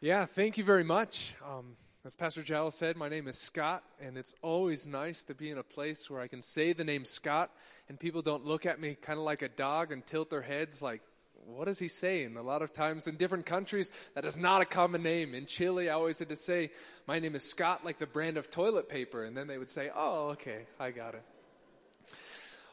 Yeah, thank you very much. Um, as Pastor Giles said, my name is Scott, and it's always nice to be in a place where I can say the name Scott and people don't look at me kind of like a dog and tilt their heads like, what is he saying? A lot of times in different countries, that is not a common name. In Chile, I always had to say, my name is Scott, like the brand of toilet paper. And then they would say, oh, okay, I got it.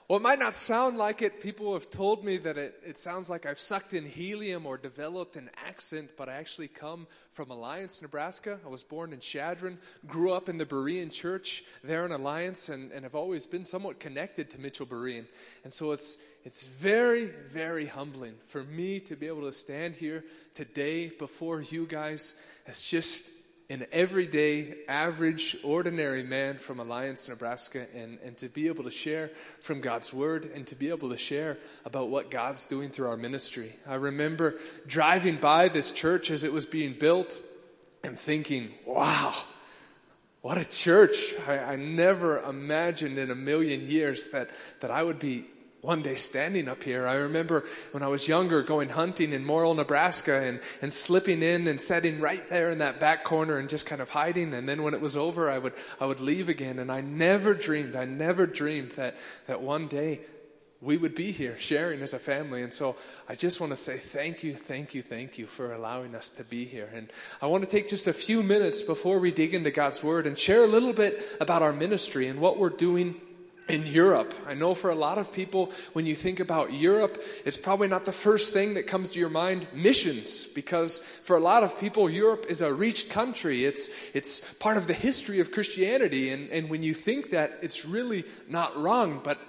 Well, it might not sound like it. People have told me that it, it sounds like I've sucked in helium or developed an accent, but I actually come from Alliance, Nebraska. I was born in Chadron, grew up in the Berean church there in Alliance, and, and have always been somewhat connected to Mitchell Berean. And so it's, it's very, very humbling for me to be able to stand here today before you guys as just an everyday, average, ordinary man from Alliance, Nebraska, and, and to be able to share from God's Word and to be able to share about what God's doing through our ministry. I remember driving by this church as it was being built and thinking, wow, what a church. I, I never imagined in a million years that, that I would be one day standing up here. I remember when I was younger going hunting in Morrill, Nebraska and, and slipping in and sitting right there in that back corner and just kind of hiding. And then when it was over, I would, I would leave again. And I never dreamed, I never dreamed that, that one day we would be here sharing as a family. And so I just want to say thank you, thank you, thank you for allowing us to be here. And I want to take just a few minutes before we dig into God's Word and share a little bit about our ministry and what we're doing in Europe. I know for a lot of people, when you think about Europe, it's probably not the first thing that comes to your mind missions, because for a lot of people, Europe is a reached country. It's, it's part of the history of Christianity. And, and when you think that, it's really not wrong. But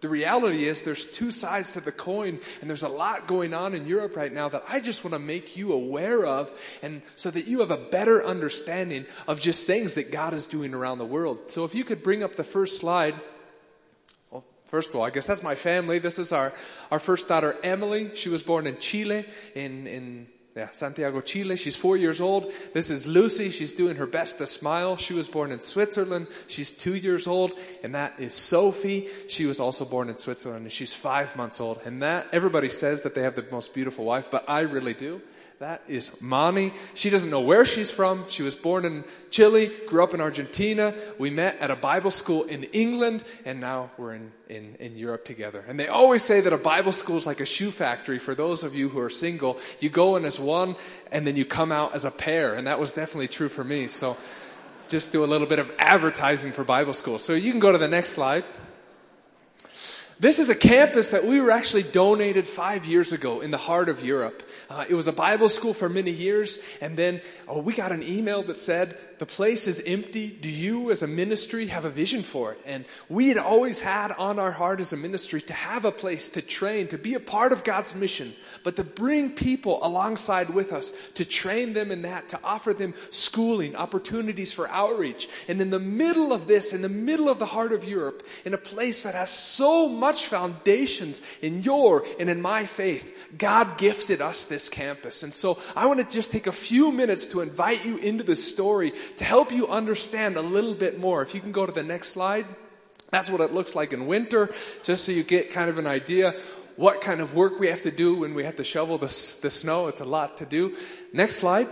the reality is, there's two sides to the coin, and there's a lot going on in Europe right now that I just want to make you aware of, and so that you have a better understanding of just things that God is doing around the world. So if you could bring up the first slide. First of all, I guess that's my family. This is our, our first daughter, Emily. She was born in Chile, in, in yeah, Santiago, Chile. She's four years old. This is Lucy. She's doing her best to smile. She was born in Switzerland. She's two years old. And that is Sophie. She was also born in Switzerland and she's five months old. And that, everybody says that they have the most beautiful wife, but I really do. That is Mani. She doesn't know where she's from. She was born in Chile, grew up in Argentina. We met at a Bible school in England, and now we're in, in, in Europe together. And they always say that a Bible school is like a shoe factory for those of you who are single. You go in as one, and then you come out as a pair. And that was definitely true for me. So just do a little bit of advertising for Bible school. So you can go to the next slide. This is a campus that we were actually donated five years ago in the heart of Europe. Uh, it was a Bible school for many years, and then oh, we got an email that said, The place is empty. Do you, as a ministry, have a vision for it? And we had always had on our heart as a ministry to have a place to train, to be a part of God's mission, but to bring people alongside with us, to train them in that, to offer them schooling, opportunities for outreach. And in the middle of this, in the middle of the heart of Europe, in a place that has so much much foundations in your and in my faith, God gifted us this campus. And so I want to just take a few minutes to invite you into the story to help you understand a little bit more. If you can go to the next slide. That's what it looks like in winter, just so you get kind of an idea what kind of work we have to do when we have to shovel the, the snow. It's a lot to do. Next slide.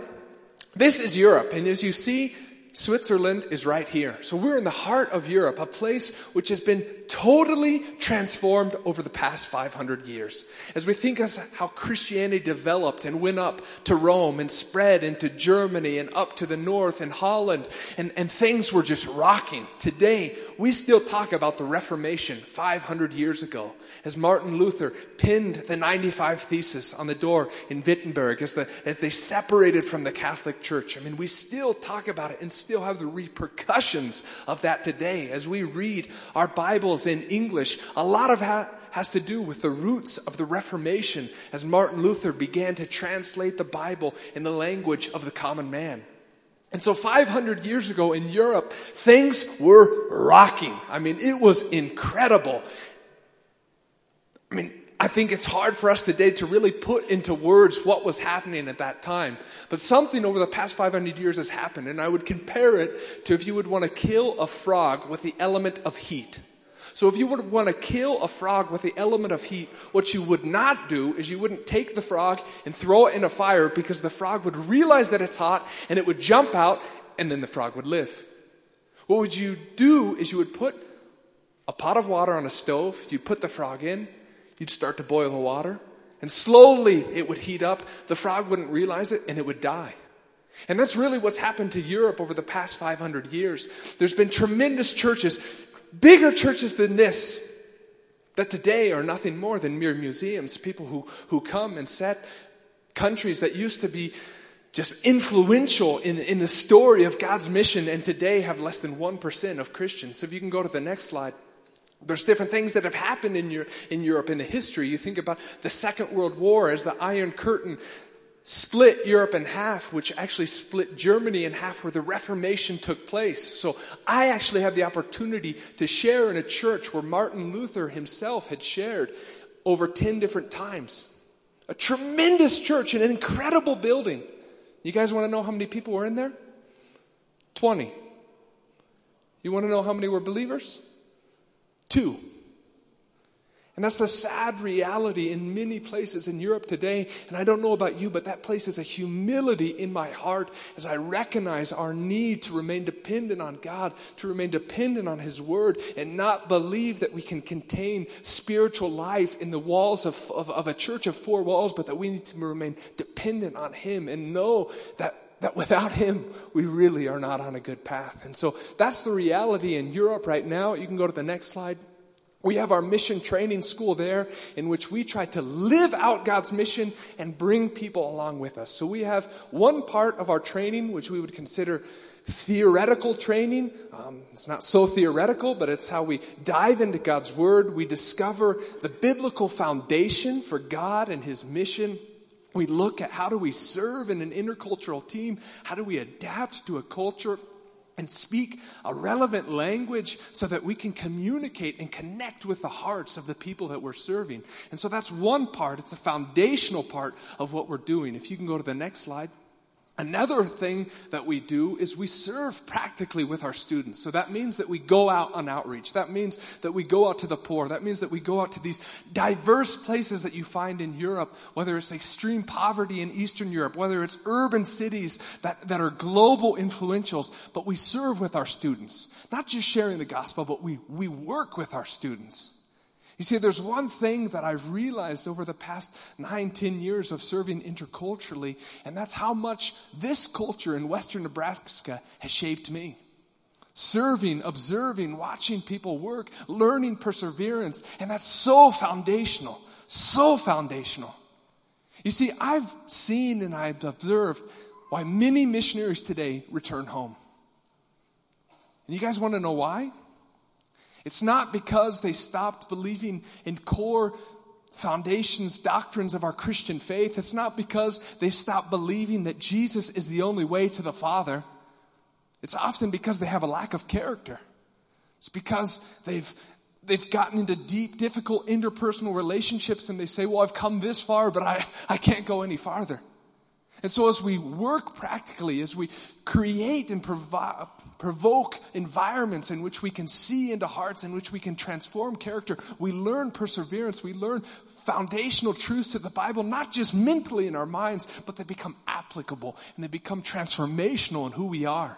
This is Europe. And as you see, Switzerland is right here. So we're in the heart of Europe, a place which has been totally transformed over the past 500 years. As we think of how Christianity developed and went up to Rome and spread into Germany and up to the north and Holland, and, and things were just rocking. Today, we still talk about the Reformation 500 years ago, as Martin Luther pinned the 95 Thesis on the door in Wittenberg, as, the, as they separated from the Catholic Church. I mean, we still talk about it still have the repercussions of that today as we read our Bibles in English, a lot of that has to do with the roots of the Reformation as Martin Luther began to translate the Bible in the language of the common man. And so 500 years ago in Europe, things were rocking. I mean, it was incredible. I mean, I think it's hard for us today to really put into words what was happening at that time. But something over the past 500 years has happened, and I would compare it to if you would want to kill a frog with the element of heat. So if you would want to kill a frog with the element of heat, what you would not do is you wouldn't take the frog and throw it in a fire because the frog would realize that it's hot and it would jump out and then the frog would live. What would you do is you would put a pot of water on a stove, you'd put the frog in, you'd start to boil the water, and slowly it would heat up. The frog wouldn't realize it and it would die. And that's really what's happened to Europe over the past 500 years. There's been tremendous churches, bigger churches than this, that today are nothing more than mere museums. People who, who come and set countries that used to be just influential in, in the story of God's mission and today have less than 1% of Christians. So if you can go to the next slide. There's different things that have happened in, your, in Europe in the history. You think about the Second World War as the Iron Curtain split Europe in half, which actually split Germany in half, where the Reformation took place. So I actually had the opportunity to share in a church where Martin Luther himself had shared over 10 different times. A tremendous church, and an incredible building. You guys want to know how many people were in there? 20. You want to know how many were believers? Two. And that's the sad reality in many places in Europe today. And I don't know about you, but that places a humility in my heart as I recognize our need to remain dependent on God, to remain dependent on His Word, and not believe that we can contain spiritual life in the walls of, of, of a church of four walls, but that we need to remain dependent on Him and know that that without him, we really are not on a good path. And so that's the reality in Europe right now. You can go to the next slide. We have our mission training school there in which we try to live out God's mission and bring people along with us. So we have one part of our training which we would consider theoretical training. Um, it's not so theoretical, but it's how we dive into God's Word. We discover the biblical foundation for God and His mission. We look at how do we serve in an intercultural team? How do we adapt to a culture? and speak a relevant language so that we can communicate and connect with the hearts of the people that we're serving. And so that's one part, it's a foundational part of what we're doing. If you can go to the next slide. Another thing that we do is we serve practically with our students. So that means that we go out on outreach. That means that we go out to the poor. That means that we go out to these diverse places that you find in Europe, whether it's extreme poverty in Eastern Europe, whether it's urban cities that, that are global influentials, but we serve with our students. Not just sharing the gospel, but we, we work with our students. You see, there's one thing that I've realized over the past nine, ten years of serving interculturally, and that's how much this culture in Western Nebraska has shaped me. Serving, observing, watching people work, learning perseverance, and that's so foundational, so foundational. You see, I've seen and I've observed why many missionaries today return home. And you guys want to know why? It's not because they stopped believing in core foundations, doctrines of our Christian faith. It's not because they stopped believing that Jesus is the only way to the Father. It's often because they have a lack of character. It's because they've they've gotten into deep, difficult interpersonal relationships and they say, Well, I've come this far, but I, I can't go any farther. And so, as we work practically, as we create and provi- provoke environments in which we can see into hearts, in which we can transform character, we learn perseverance, we learn foundational truths to the Bible, not just mentally in our minds, but they become applicable and they become transformational in who we are.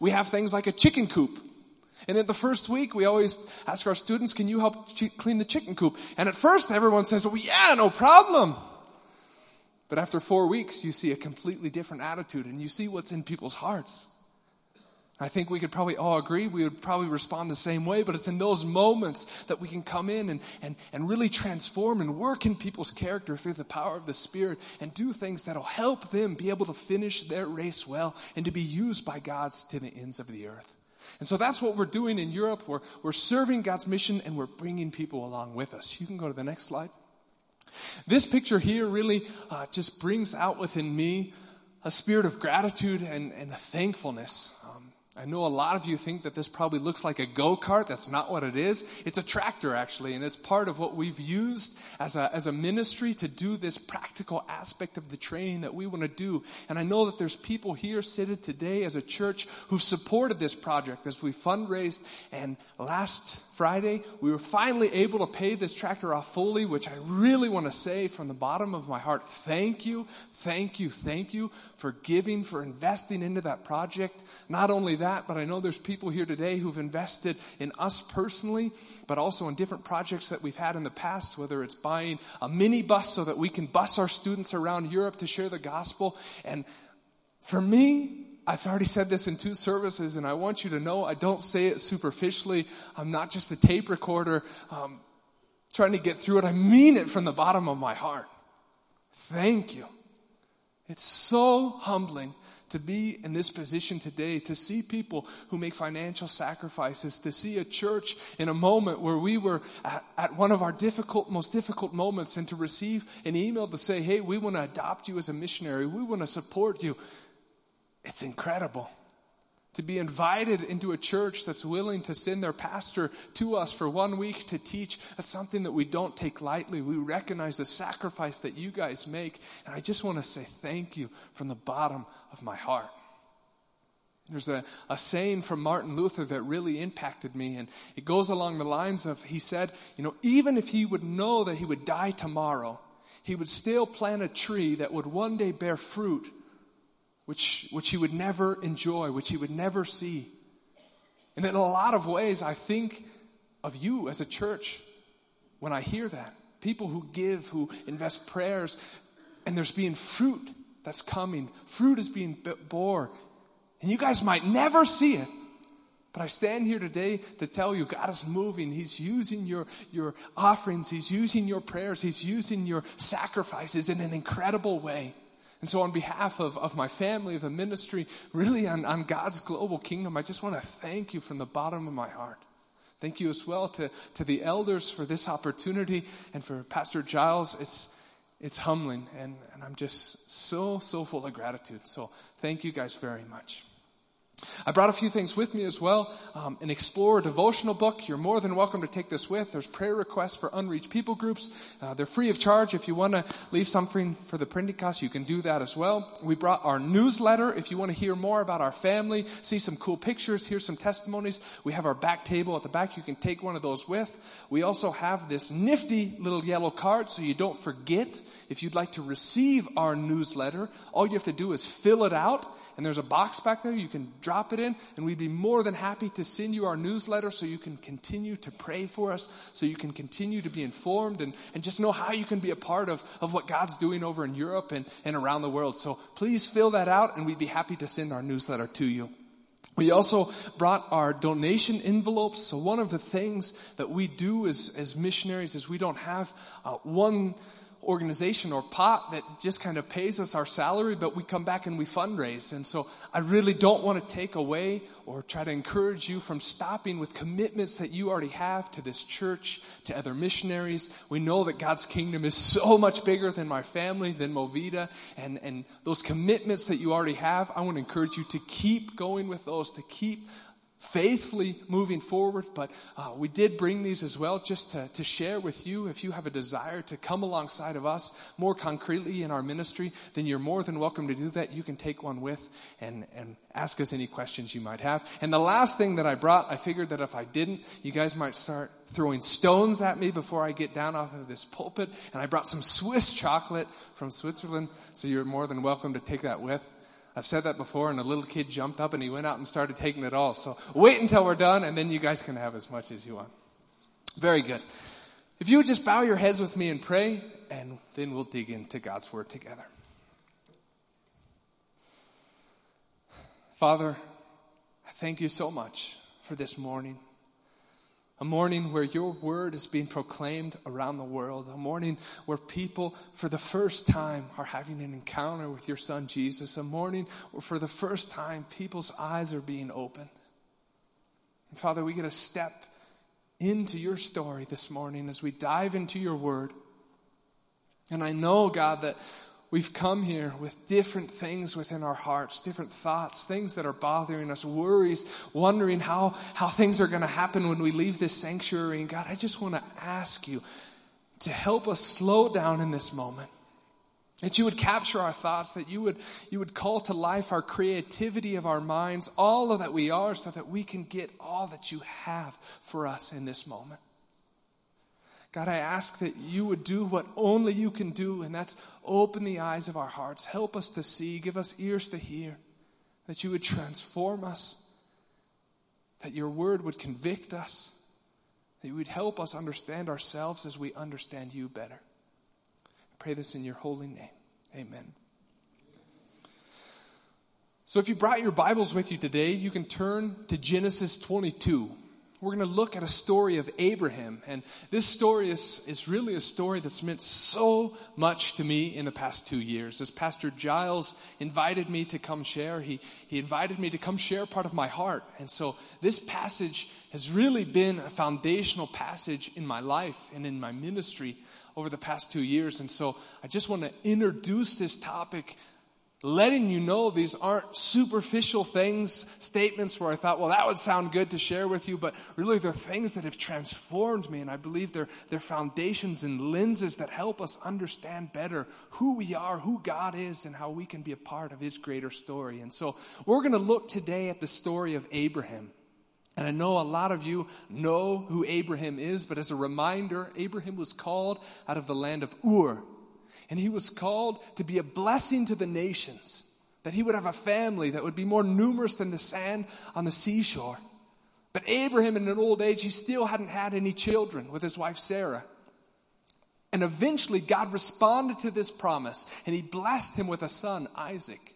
We have things like a chicken coop. And in the first week, we always ask our students, Can you help clean the chicken coop? And at first, everyone says, Well, yeah, no problem. But after four weeks, you see a completely different attitude and you see what's in people's hearts. I think we could probably all agree we would probably respond the same way, but it's in those moments that we can come in and, and, and really transform and work in people's character through the power of the Spirit and do things that'll help them be able to finish their race well and to be used by God's to the ends of the earth. And so that's what we're doing in Europe. We're, we're serving God's mission and we're bringing people along with us. You can go to the next slide. This picture here really uh, just brings out within me a spirit of gratitude and, and thankfulness. I know a lot of you think that this probably looks like a go kart. That's not what it is. It's a tractor, actually, and it's part of what we've used as a, as a ministry to do this practical aspect of the training that we want to do. And I know that there's people here seated today as a church who've supported this project as we fundraised. And last Friday, we were finally able to pay this tractor off fully, which I really want to say from the bottom of my heart thank you, thank you, thank you for giving, for investing into that project. Not only that, but I know there's people here today who've invested in us personally, but also in different projects that we've had in the past, whether it's buying a mini bus so that we can bus our students around Europe to share the gospel. And for me, I've already said this in two services, and I want you to know I don't say it superficially. I'm not just a tape recorder um, trying to get through it. I mean it from the bottom of my heart. Thank you. It's so humbling to be in this position today, to see people who make financial sacrifices, to see a church in a moment where we were at, at, one of our difficult, most difficult moments, and to receive an email to say, hey, we want to adopt you as a missionary, we want to support you. It's incredible to be invited into a church that's willing to send their pastor to us for one week to teach. That's something that we don't take lightly. We recognize the sacrifice that you guys make. And I just want to say thank you from the bottom of my heart. There's a, a saying from Martin Luther that really impacted me, and it goes along the lines of he said, You know, even if he would know that he would die tomorrow, he would still plant a tree that would one day bear fruit which, which he would never enjoy, which he would never see. And in a lot of ways, I think of you as a church when I hear that. People who give, who invest prayers, and there's being fruit that's coming. Fruit is being bore. And you guys might never see it. But I stand here today to tell you God is moving. He's using your, your offerings, He's using your prayers, He's using your sacrifices in an incredible way. And so, on behalf of, of my family, of the ministry, really on, on God's global kingdom, I just want to thank you from the bottom of my heart. Thank you as well to, to the elders for this opportunity and for Pastor Giles. It's, it's humbling, and, and I'm just so, so full of gratitude. So, thank you guys very much. I brought a few things with me as well. Um, an Explorer devotional book. You're more than welcome to take this with. There's prayer requests for unreached people groups. Uh, they're free of charge. If you want to leave something for the printing cost, you can do that as well. We brought our newsletter. If you want to hear more about our family, see some cool pictures, hear some testimonies, we have our back table at the back. You can take one of those with. We also have this nifty little yellow card so you don't forget. If you'd like to receive our newsletter, all you have to do is fill it out and there's a box back there you can drop it in, and we'd be more than happy to send you our newsletter so you can continue to pray for us, so you can continue to be informed and, and just know how you can be a part of, of what God's doing over in Europe and, and around the world. So please fill that out, and we'd be happy to send our newsletter to you. We also brought our donation envelopes. So one of the things that we do as, as missionaries is we don't have uh, one organization or pot that just kind of pays us our salary, but we come back and we fundraise. And so I really don't want to take away or try to encourage you from stopping with commitments that you already have to this church, to other missionaries. We know that God's kingdom is so much bigger than my family, than Movida, and, and those commitments that you already have, I want to encourage you to keep going with those, to keep faithfully moving forward. But uh, we did bring these as well just to, to share with you. If you have a desire to come alongside of us more concretely in our ministry, then you're more than welcome to do that. You can take one with and, and ask us any questions you might have. And the last thing that I brought, I figured that if I didn't, you guys might start throwing stones at me before I get down off of this pulpit. And I brought some Swiss chocolate from Switzerland, so you're more than welcome to take that with. I've said that before, and a little kid jumped up and he went out and started taking it all. So wait until we're done, and then you guys can have as much as you want. Very good. If you would just bow your heads with me and pray, and then we'll dig into God's Word together. Father, I thank you so much for this morning. A morning where your word is being proclaimed around the world. A morning where people, for the first time, are having an encounter with your son Jesus. A morning where, for the first time, people's eyes are being opened. And Father, we get to step into your story this morning as we dive into your word. And I know, God, that we've come here with different things within our hearts, different thoughts, things that are bothering us, worries, wondering how, how things are going to happen when we leave this sanctuary. And God, I just want to ask you to help us slow down in this moment. That you would capture our thoughts, that you would, you would call to life our creativity of our minds, all of that we are, so that we can get all that you have for us in this moment. God, I ask that you would do what only you can do, and that's open the eyes of our hearts. Help us to see, give us ears to hear, that you would transform us, that your word would convict us, that you would help us understand ourselves as we understand you better. I pray this in your holy name. Amen. So, if you brought your Bibles with you today, you can turn to Genesis 22 we're going to look at a story of Abraham. And this story is, is really a story that's meant so much to me in the past two years. As Pastor Giles invited me to come share, he, he invited me to come share part of my heart. And so this passage has really been a foundational passage in my life and in my ministry over the past two years. And so I just want to introduce this topic letting you know these aren't superficial things, statements where I thought, well, that would sound good to share with you, but really they're things that have transformed me, and I believe they're, they're foundations and lenses that help us understand better who we are, who God is, and how we can be a part of His greater story. And so we're going to look today at the story of Abraham. And I know a lot of you know who Abraham is, but as a reminder, Abraham was called out of the land of Ur and he was called to be a blessing to the nations, that he would have a family that would be more numerous than the sand on the seashore. But Abraham, in an old age, he still hadn't had any children with his wife Sarah. And eventually, God responded to this promise and he blessed him with a son, Isaac.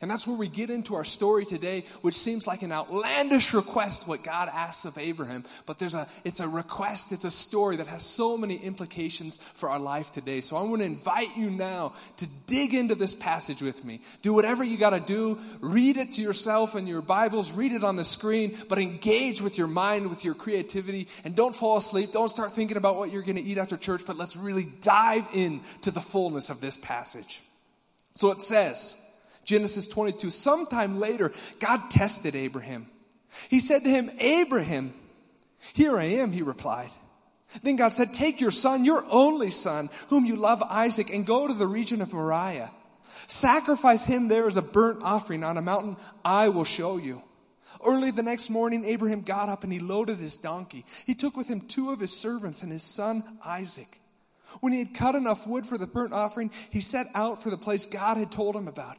And that's where we get into our story today, which seems like an outlandish request, what God asks of Abraham. But there's a, it's a request, it's a story that has so many implications for our life today. So I want to invite you now to dig into this passage with me. Do whatever you got to do. Read it to yourself in your Bibles, read it on the screen, but engage with your mind, with your creativity, and don't fall asleep. Don't start thinking about what you're going to eat after church, but let's really dive into the fullness of this passage. So it says, Genesis 22. Sometime later, God tested Abraham. He said to him, Abraham, here I am, he replied. Then God said, Take your son, your only son, whom you love, Isaac, and go to the region of Moriah. Sacrifice him there as a burnt offering on a mountain I will show you. Early the next morning, Abraham got up and he loaded his donkey. He took with him two of his servants and his son Isaac. When he had cut enough wood for the burnt offering, he set out for the place God had told him about.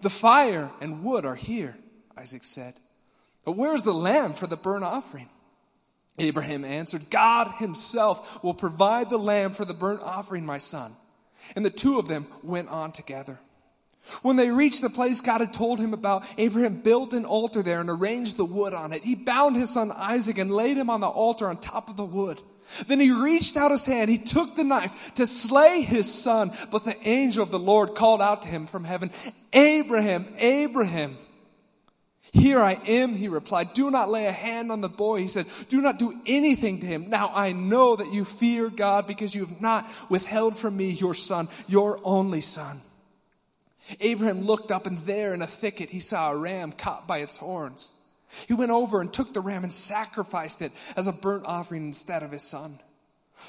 The fire and wood are here, Isaac said. But where's the lamb for the burnt offering? Abraham answered, God himself will provide the lamb for the burnt offering, my son. And the two of them went on together. When they reached the place God had told him about, Abraham built an altar there and arranged the wood on it. He bound his son Isaac and laid him on the altar on top of the wood. Then he reached out his hand. He took the knife to slay his son. But the angel of the Lord called out to him from heaven, Abraham, Abraham. Here I am, he replied. Do not lay a hand on the boy. He said, do not do anything to him. Now I know that you fear God because you have not withheld from me your son, your only son. Abraham looked up and there in a thicket he saw a ram caught by its horns. He went over and took the ram and sacrificed it as a burnt offering instead of his son.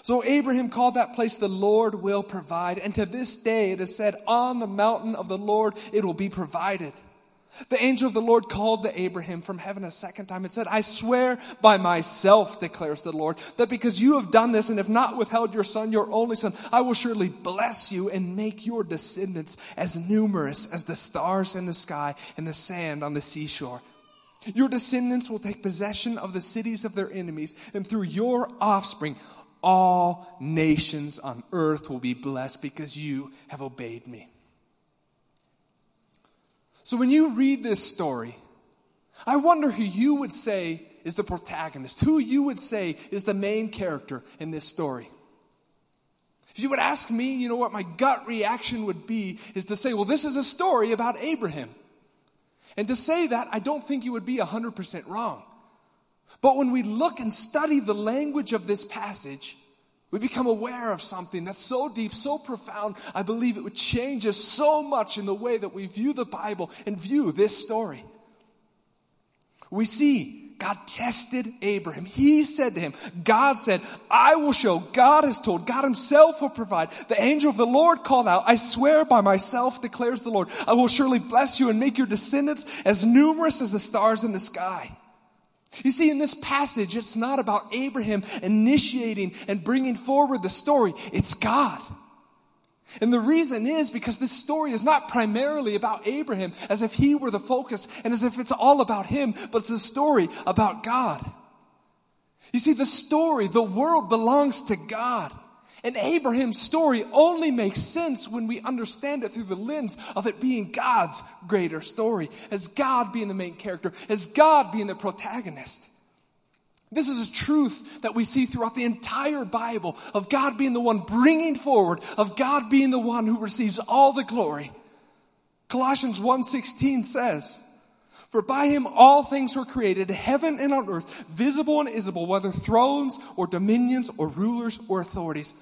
So Abraham called that place the Lord will provide. And to this day it is said, on the mountain of the Lord it will be provided. The angel of the Lord called to Abraham from heaven a second time and said, I swear by myself, declares the Lord, that because you have done this and have not withheld your son, your only son, I will surely bless you and make your descendants as numerous as the stars in the sky and the sand on the seashore. Your descendants will take possession of the cities of their enemies, and through your offspring, all nations on earth will be blessed because you have obeyed me. So when you read this story, I wonder who you would say is the protagonist, who you would say is the main character in this story. If you would ask me, you know what my gut reaction would be is to say, well, this is a story about Abraham. And to say that, I don't think you would be 100% wrong. But when we look and study the language of this passage, we become aware of something that's so deep, so profound, I believe it would change us so much in the way that we view the Bible and view this story. We see God tested Abraham. He said to him, God said, I will show. God has told. God himself will provide. The angel of the Lord called out, I swear by myself, declares the Lord, I will surely bless you and make your descendants as numerous as the stars in the sky. You see, in this passage, it's not about Abraham initiating and bringing forward the story. It's God. And the reason is because this story is not primarily about Abraham as if he were the focus and as if it's all about him, but it's a story about God. You see, the story, the world belongs to God. And Abraham's story only makes sense when we understand it through the lens of it being God's greater story, as God being the main character, as God being the protagonist. This is a truth that we see throughout the entire Bible of God being the one bringing forward, of God being the one who receives all the glory. Colossians 1:16 says, "For by him all things were created, heaven and on earth, visible and invisible, whether thrones or dominions or rulers or authorities,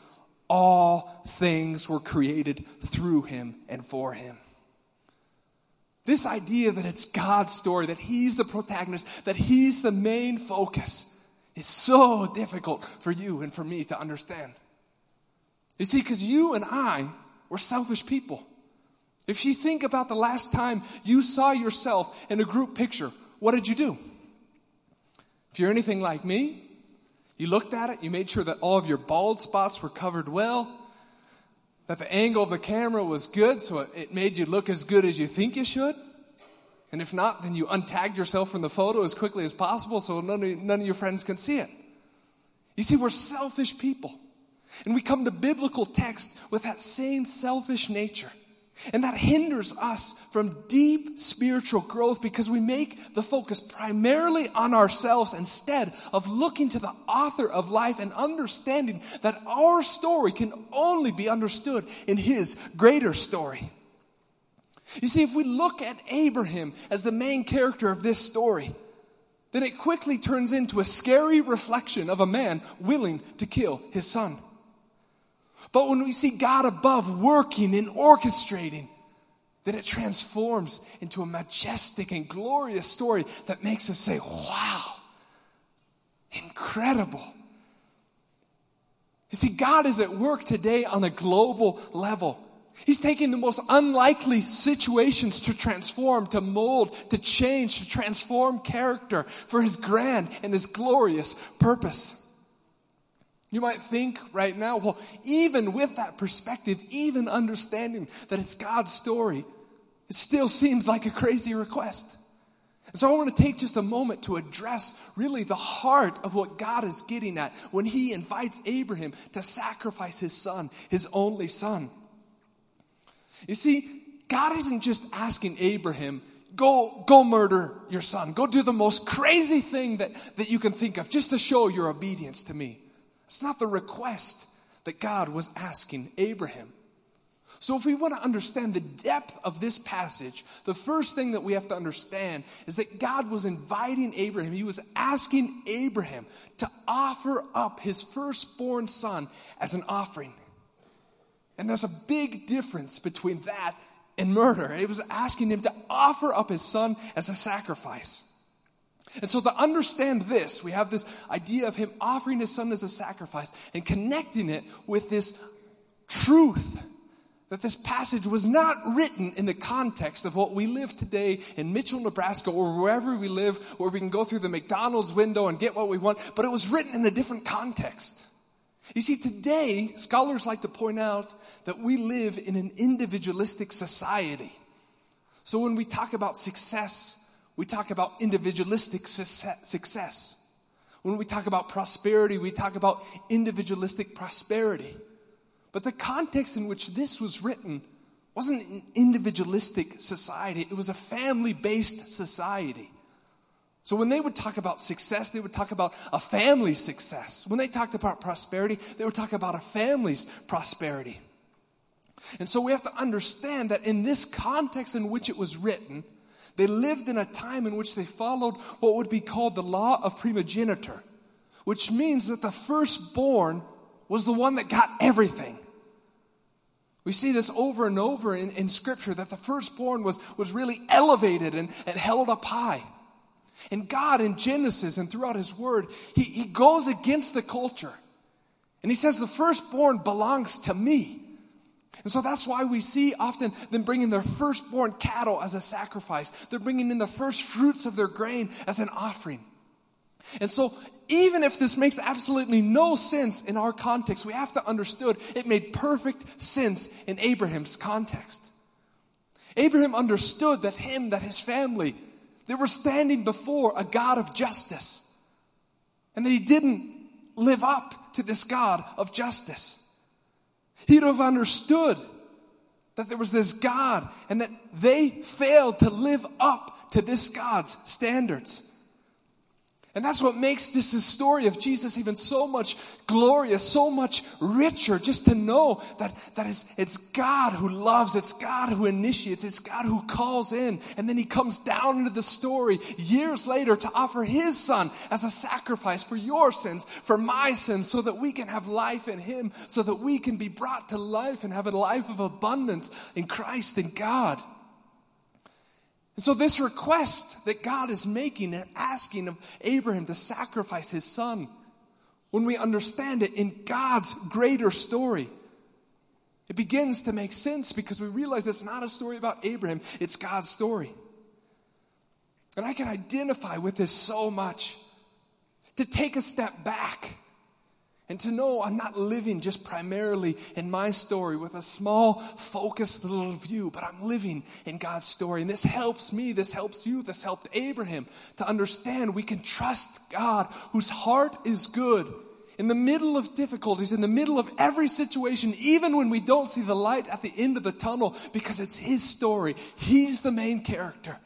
all things were created through him and for him." This idea that it's God's story, that He's the protagonist, that He's the main focus, is so difficult for you and for me to understand. You see, because you and I were selfish people. If you think about the last time you saw yourself in a group picture, what did you do? If you're anything like me, you looked at it, you made sure that all of your bald spots were covered well, that the angle of the camera was good, so it made you look as good as you think you should. And if not, then you untagged yourself from the photo as quickly as possible so none of, none of your friends can see it. You see, we're selfish people. And we come to biblical text with that same selfish nature. And that hinders us from deep spiritual growth because we make the focus primarily on ourselves instead of looking to the author of life and understanding that our story can only be understood in his greater story. You see, if we look at Abraham as the main character of this story, then it quickly turns into a scary reflection of a man willing to kill his son. But when we see God above working and orchestrating, then it transforms into a majestic and glorious story that makes us say, wow, incredible. You see, God is at work today on a global level. He's taking the most unlikely situations to transform, to mold, to change, to transform character for his grand and his glorious purpose. You might think right now, well, even with that perspective, even understanding that it's God's story, it still seems like a crazy request. And so I want to take just a moment to address really the heart of what God is getting at when he invites Abraham to sacrifice his son, his only son. You see, God isn't just asking Abraham, go, go murder your son. Go do the most crazy thing that, that you can think of just to show your obedience to me. It's not the request that God was asking Abraham. So, if we want to understand the depth of this passage, the first thing that we have to understand is that God was inviting Abraham, He was asking Abraham to offer up his firstborn son as an offering. And there's a big difference between that and murder. It was asking him to offer up his son as a sacrifice. And so to understand this, we have this idea of him offering his son as a sacrifice and connecting it with this truth that this passage was not written in the context of what we live today in Mitchell, Nebraska, or wherever we live, where we can go through the McDonald's window and get what we want, but it was written in a different context. You see, today, scholars like to point out that we live in an individualistic society. So when we talk about success, we talk about individualistic success. When we talk about prosperity, we talk about individualistic prosperity. But the context in which this was written wasn't an individualistic society, it was a family based society. So when they would talk about success, they would talk about a family's success. When they talked about prosperity, they would talk about a family's prosperity. And so we have to understand that in this context in which it was written, they lived in a time in which they followed what would be called the law of primogeniture, which means that the firstborn was the one that got everything. We see this over and over in, in Scripture that the firstborn was, was really elevated and, and held up high. And God in Genesis and throughout His Word, He, he goes against the culture. And He says, The firstborn belongs to me. And so that's why we see often them bringing their firstborn cattle as a sacrifice. They're bringing in the first fruits of their grain as an offering. And so even if this makes absolutely no sense in our context, we have to understood it made perfect sense in Abraham's context. Abraham understood that him, that his family, they were standing before a God of justice. And that he didn't live up to this God of justice. He'd have understood that there was this God and that they failed to live up to this God's standards. And that's what makes this the story of Jesus even so much glorious, so much richer, just to know that, that it's, it's God who loves, it's God who initiates, it's God who calls in. And then he comes down into the story years later to offer his son as a sacrifice for your sins, for my sins, so that we can have life in him, so that we can be brought to life and have a life of abundance in Christ and God. And so, this request that God is making and asking of Abraham to sacrifice his son, when we understand it in God's greater story, it begins to make sense because we realize it's not a story about Abraham, it's God's story. And I can identify with this so much. To take a step back and to know I'm not living just primarily in my story with a small, focused little view, but I'm living in God's story. And this helps me, this helps you, this helped Abraham to understand we can trust God whose heart is good. In the middle of difficulties, in the middle of every situation, even when we don't see the light at the end of the tunnel, because it's His story. He's the main character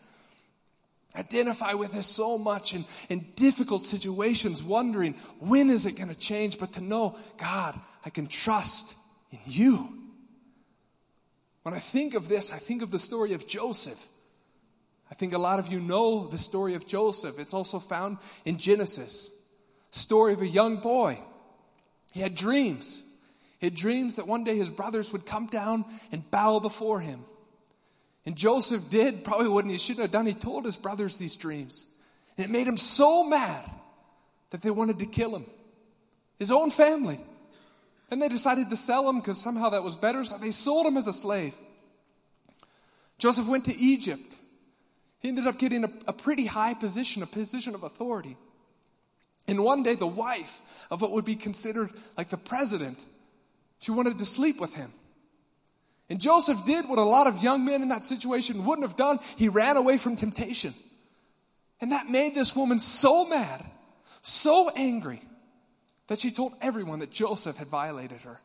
identify with this so much in, in difficult situations, wondering when is it going to change, but to know, God, I can trust in you. When I think of this, I think of the story of Joseph. I think a lot of you know the story of Joseph. It's also found in Genesis. Story of a young boy. He had dreams. He had dreams that one day his brothers would come down and bow before him. And Joseph did probably what he shouldn't have done. He told his brothers these dreams. And it made him so mad that they wanted to kill him. His own family. And they decided to sell him because somehow that was better, so they sold him as a slave. Joseph went to Egypt. He ended up getting a, a pretty high position, a position of authority. And one day, the wife of what would be considered like the president, she wanted to sleep with him. And Joseph did what a lot of young men in that situation wouldn't have done. He ran away from temptation. And that made this woman so mad, so angry, that she told everyone that Joseph had violated her.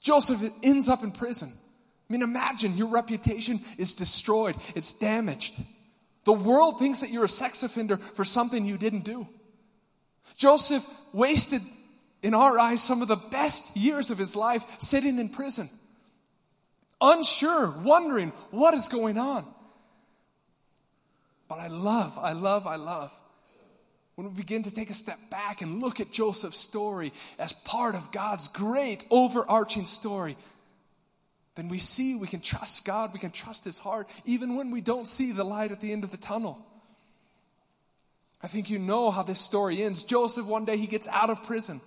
Joseph ends up in prison. I mean, imagine your reputation is destroyed, it's damaged. The world thinks that you're a sex offender for something you didn't do. Joseph wasted, in our eyes, some of the best years of his life sitting in prison unsure, wondering what is going on. But I love, I love, I love when we begin to take a step back and look at Joseph's story as part of God's great overarching story, then we see we can trust God, we can trust His heart, even when we don't see the light at the end of the tunnel. I think you know how this story ends. Joseph, one day, he gets out of prison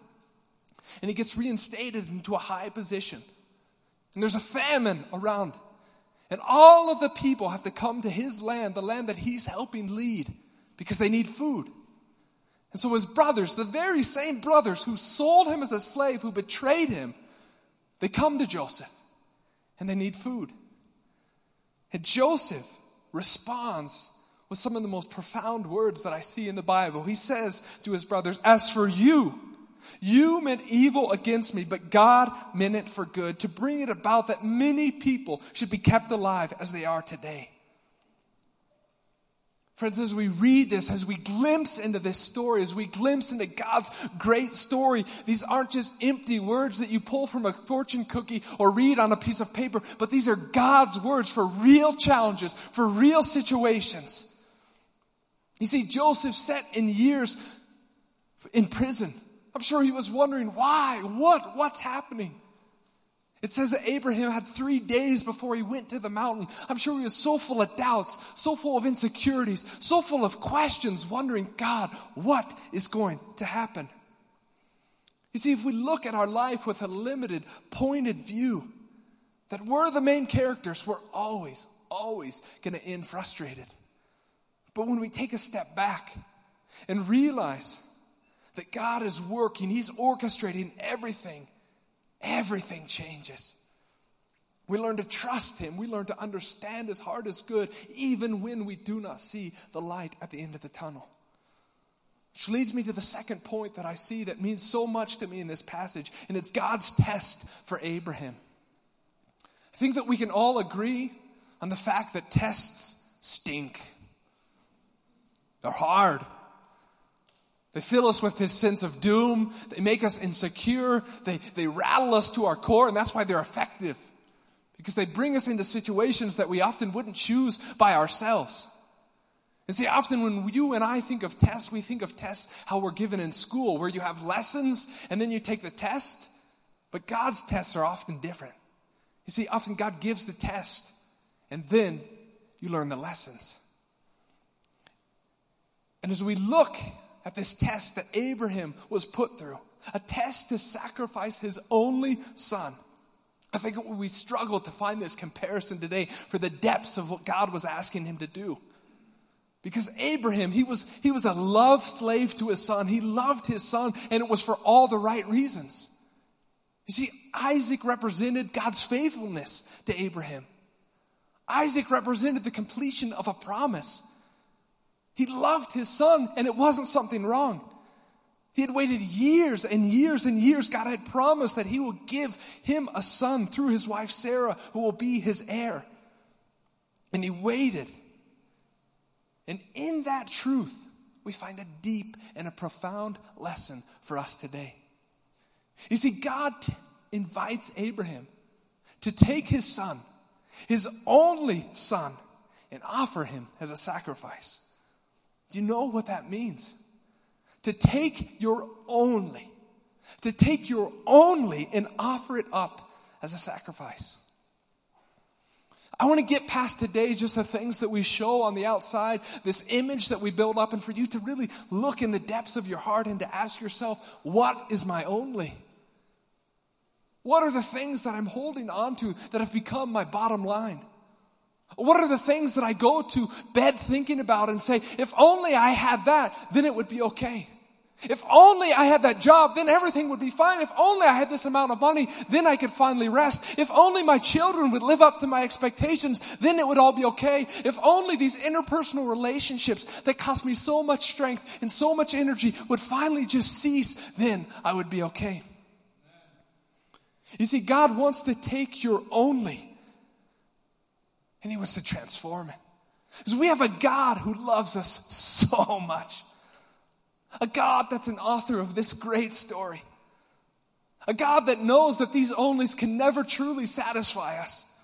and he gets reinstated into a high position. And there's a famine around. And all of the people have to come to his land, the land that he's helping lead, because they need food. And so his brothers, the very same brothers who sold him as a slave, who betrayed him, they come to Joseph and they need food. And Joseph responds with some of the most profound words that I see in the Bible. He says to his brothers, As for you, You meant evil against me, but God meant it for good to bring it about that many people should be kept alive as they are today. Friends, as we read this, as we glimpse into this story, as we glimpse into God's great story, these aren't just empty words that you pull from a fortune cookie or read on a piece of paper, but these are God's words for real challenges, for real situations. You see, Joseph sat in years in prison. I'm sure he was wondering why, what, what's happening. It says that Abraham had three days before he went to the mountain. I'm sure he was so full of doubts, so full of insecurities, so full of questions, wondering, God, what is going to happen? You see, if we look at our life with a limited, pointed view, that we're the main characters, we're always, always going to end frustrated. But when we take a step back and realize that God is working, He's orchestrating everything everything changes. We learn to trust Him. We learn to understand His heart is good, even when we do not see the light at the end of the tunnel. Which leads me to the second point that I see that means so much to me in this passage, and it's God's test for Abraham. I think that we can all agree on the fact that tests stink. They're hard. They fill us with this sense of doom. They make us insecure. They, they rattle us to our core, and that's why they're effective. Because they bring us into situations that we often wouldn't choose by ourselves. And see, often when you and I think of tests, we think of tests how we're given in school, where you have lessons and then you take the test. But God's tests are often different. You see, often God gives the test and then you learn the lessons. And as we look at this test that Abraham was put through a test to sacrifice his only son. I think we struggle to find this comparison today for the depths of what God was asking him to do. Because Abraham, he was, he was a love slave to his son. He loved his son, and it was for all the right reasons. You see, Isaac represented God's faithfulness to Abraham. Isaac represented the completion of a promise. He loved his son, and it wasn't something wrong. He had waited years and years and years. God had promised that he will give him a son through his wife Sarah, who will be his heir. And he waited. And in that truth, we find a deep and a profound lesson for us today. You see, God invites Abraham to take his son, his only son, and offer him as a sacrifice. Do you know what that means? To take your only, to take your only and offer it up as a sacrifice. I want to get past today just the things that we show on the outside, this image that we build up, and for you to really look in the depths of your heart and to ask yourself, what is my only? What are the things that I'm holding on to that have become my bottom line? What are the things that I go to bed thinking about and say, if only I had that, then it would be okay. If only I had that job, then everything would be fine. If only I had this amount of money, then I could finally rest. If only my children would live up to my expectations, then it would all be okay. If only these interpersonal relationships that cost me so much strength and so much energy would finally just cease, then I would be okay. You see, God wants to take your only and He wants to transform it. Because we have a God who loves us so much. A God that's an author of this great story. A God that knows that these onlys can never truly satisfy us.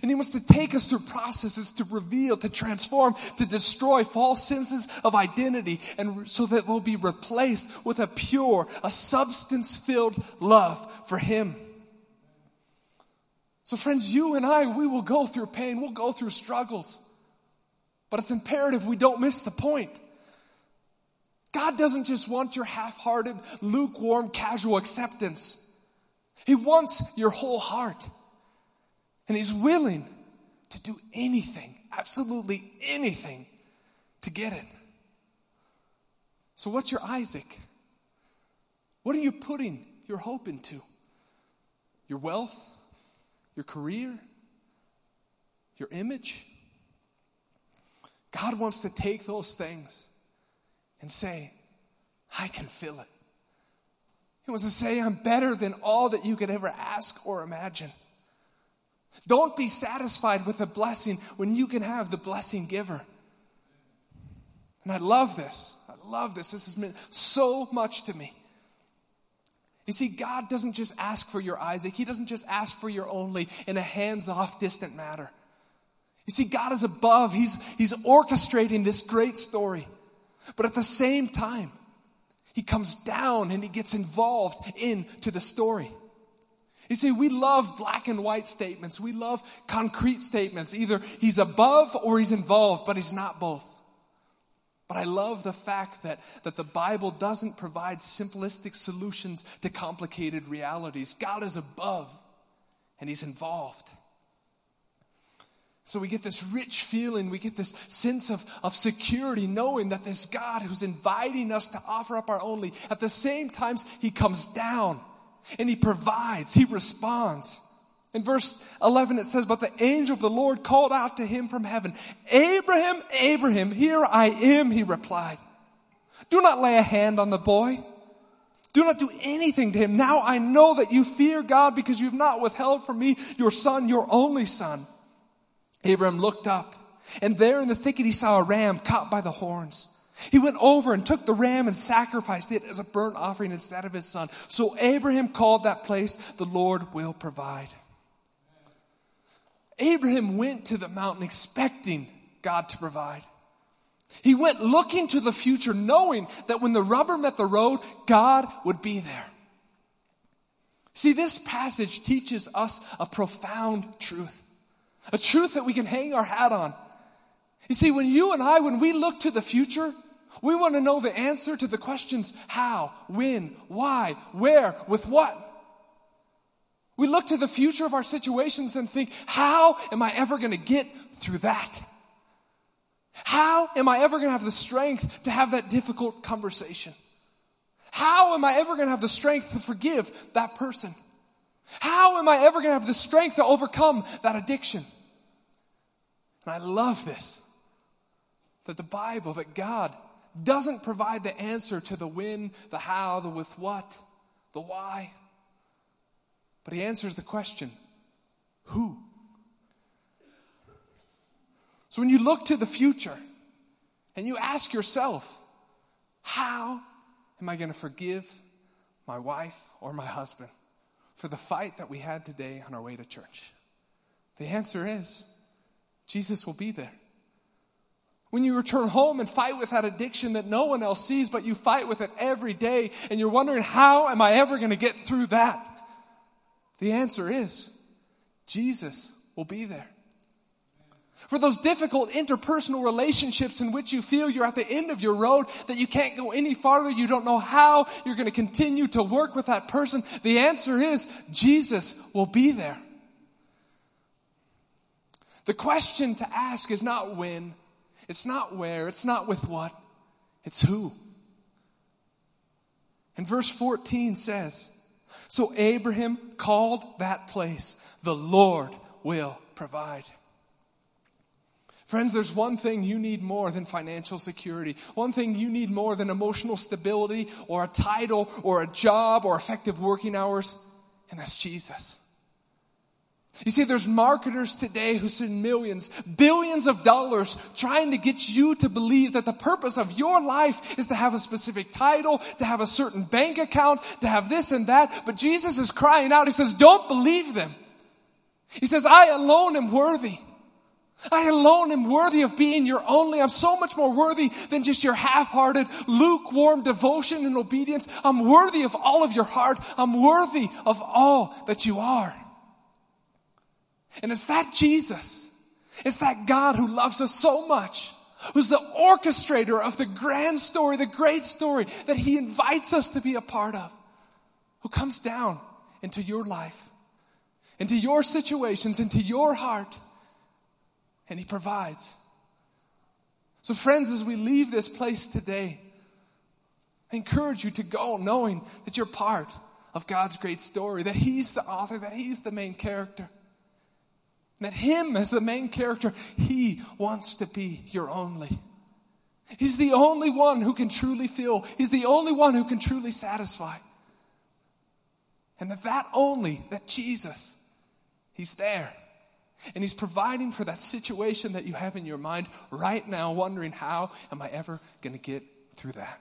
And He wants to take us through processes to reveal, to transform, to destroy false senses of identity, and so that they'll be replaced with a pure, a substance filled love for Him. So, friends, you and I, we will go through pain, we'll go through struggles. But it's imperative we don't miss the point. God doesn't just want your half hearted, lukewarm, casual acceptance, He wants your whole heart. And He's willing to do anything, absolutely anything, to get it. So, what's your Isaac? What are you putting your hope into? Your wealth? Your career, your image. God wants to take those things and say, I can fill it. He wants to say, I'm better than all that you could ever ask or imagine. Don't be satisfied with a blessing when you can have the blessing giver. And I love this. I love this. This has meant so much to me. You see, God doesn't just ask for your Isaac, He doesn't just ask for your only in a hands off, distant matter. You see, God is above, He's, he's orchestrating this great story. But at the same time, He comes down and He gets involved into the story. You see, we love black and white statements. We love concrete statements. Either he's above or he's involved, but he's not both. But I love the fact that, that the Bible doesn't provide simplistic solutions to complicated realities. God is above and he's involved. So we get this rich feeling, we get this sense of, of security, knowing that this God who's inviting us to offer up our only, at the same time, he comes down and he provides, he responds. In verse 11 it says, But the angel of the Lord called out to him from heaven, Abraham, Abraham, here I am, he replied. Do not lay a hand on the boy. Do not do anything to him. Now I know that you fear God because you have not withheld from me your son, your only son. Abraham looked up, and there in the thicket he saw a ram caught by the horns. He went over and took the ram and sacrificed it as a burnt offering instead of his son. So Abraham called that place, the Lord will provide. Abraham went to the mountain expecting God to provide. He went looking to the future, knowing that when the rubber met the road, God would be there. See, this passage teaches us a profound truth, a truth that we can hang our hat on. You see, when you and I, when we look to the future, we want to know the answer to the questions how, when, why, where, with what. We look to the future of our situations and think, how am I ever going to get through that? How am I ever going to have the strength to have that difficult conversation? How am I ever going to have the strength to forgive that person? How am I ever going to have the strength to overcome that addiction? And I love this that the Bible, that God doesn't provide the answer to the when, the how, the with what, the why. But he answers the question who? So when you look to the future and you ask yourself, how am I going to forgive my wife or my husband for the fight that we had today on our way to church? The answer is Jesus will be there. When you return home and fight with that addiction that no one else sees, but you fight with it every day, and you're wondering, how am I ever going to get through that? The answer is Jesus will be there. For those difficult interpersonal relationships in which you feel you're at the end of your road, that you can't go any farther, you don't know how you're going to continue to work with that person, the answer is Jesus will be there. The question to ask is not when, it's not where, it's not with what, it's who. And verse 14 says, So Abraham called that place, the Lord will provide. Friends, there's one thing you need more than financial security. One thing you need more than emotional stability or a title or a job or effective working hours, and that's Jesus. You see, there's marketers today who spend millions, billions of dollars trying to get you to believe that the purpose of your life is to have a specific title, to have a certain bank account, to have this and that. But Jesus is crying out. He says, don't believe them. He says, I alone am worthy. I alone am worthy of being your only. I'm so much more worthy than just your half-hearted, lukewarm devotion and obedience. I'm worthy of all of your heart. I'm worthy of all that you are. And it's that Jesus, it's that God who loves us so much, who's the orchestrator of the grand story, the great story that He invites us to be a part of, who comes down into your life, into your situations, into your heart, and He provides. So, friends, as we leave this place today, I encourage you to go knowing that you're part of God's great story, that He's the author, that He's the main character. That Him as the main character, He wants to be your only. He's the only one who can truly fill. He's the only one who can truly satisfy. And that that only, that Jesus, He's there. And He's providing for that situation that you have in your mind right now, wondering, how am I ever going to get through that?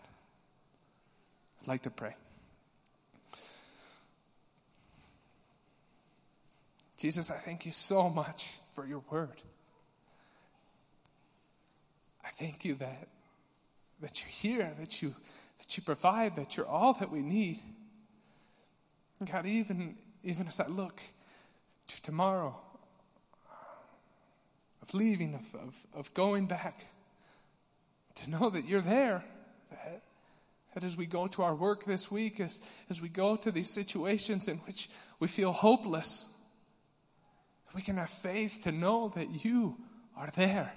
I'd like to pray. Jesus, I thank you so much for your word. I thank you that, that you're here, that you, that you provide, that you're all that we need. God, even, even as I look to tomorrow, of leaving, of, of, of going back, to know that you're there. That, that as we go to our work this week, as, as we go to these situations in which we feel hopeless, we can have faith to know that you are there.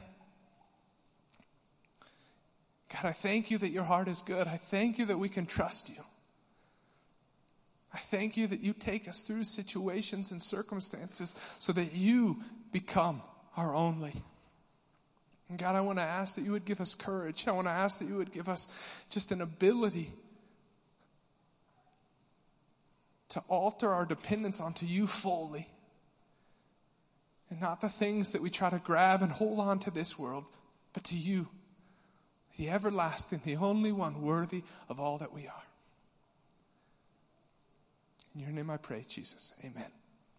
God, I thank you that your heart is good. I thank you that we can trust you. I thank you that you take us through situations and circumstances so that you become our only. And God, I want to ask that you would give us courage. I want to ask that you would give us just an ability to alter our dependence onto you fully. And not the things that we try to grab and hold on to this world, but to you, the everlasting, the only one worthy of all that we are. In your name I pray, Jesus. Amen.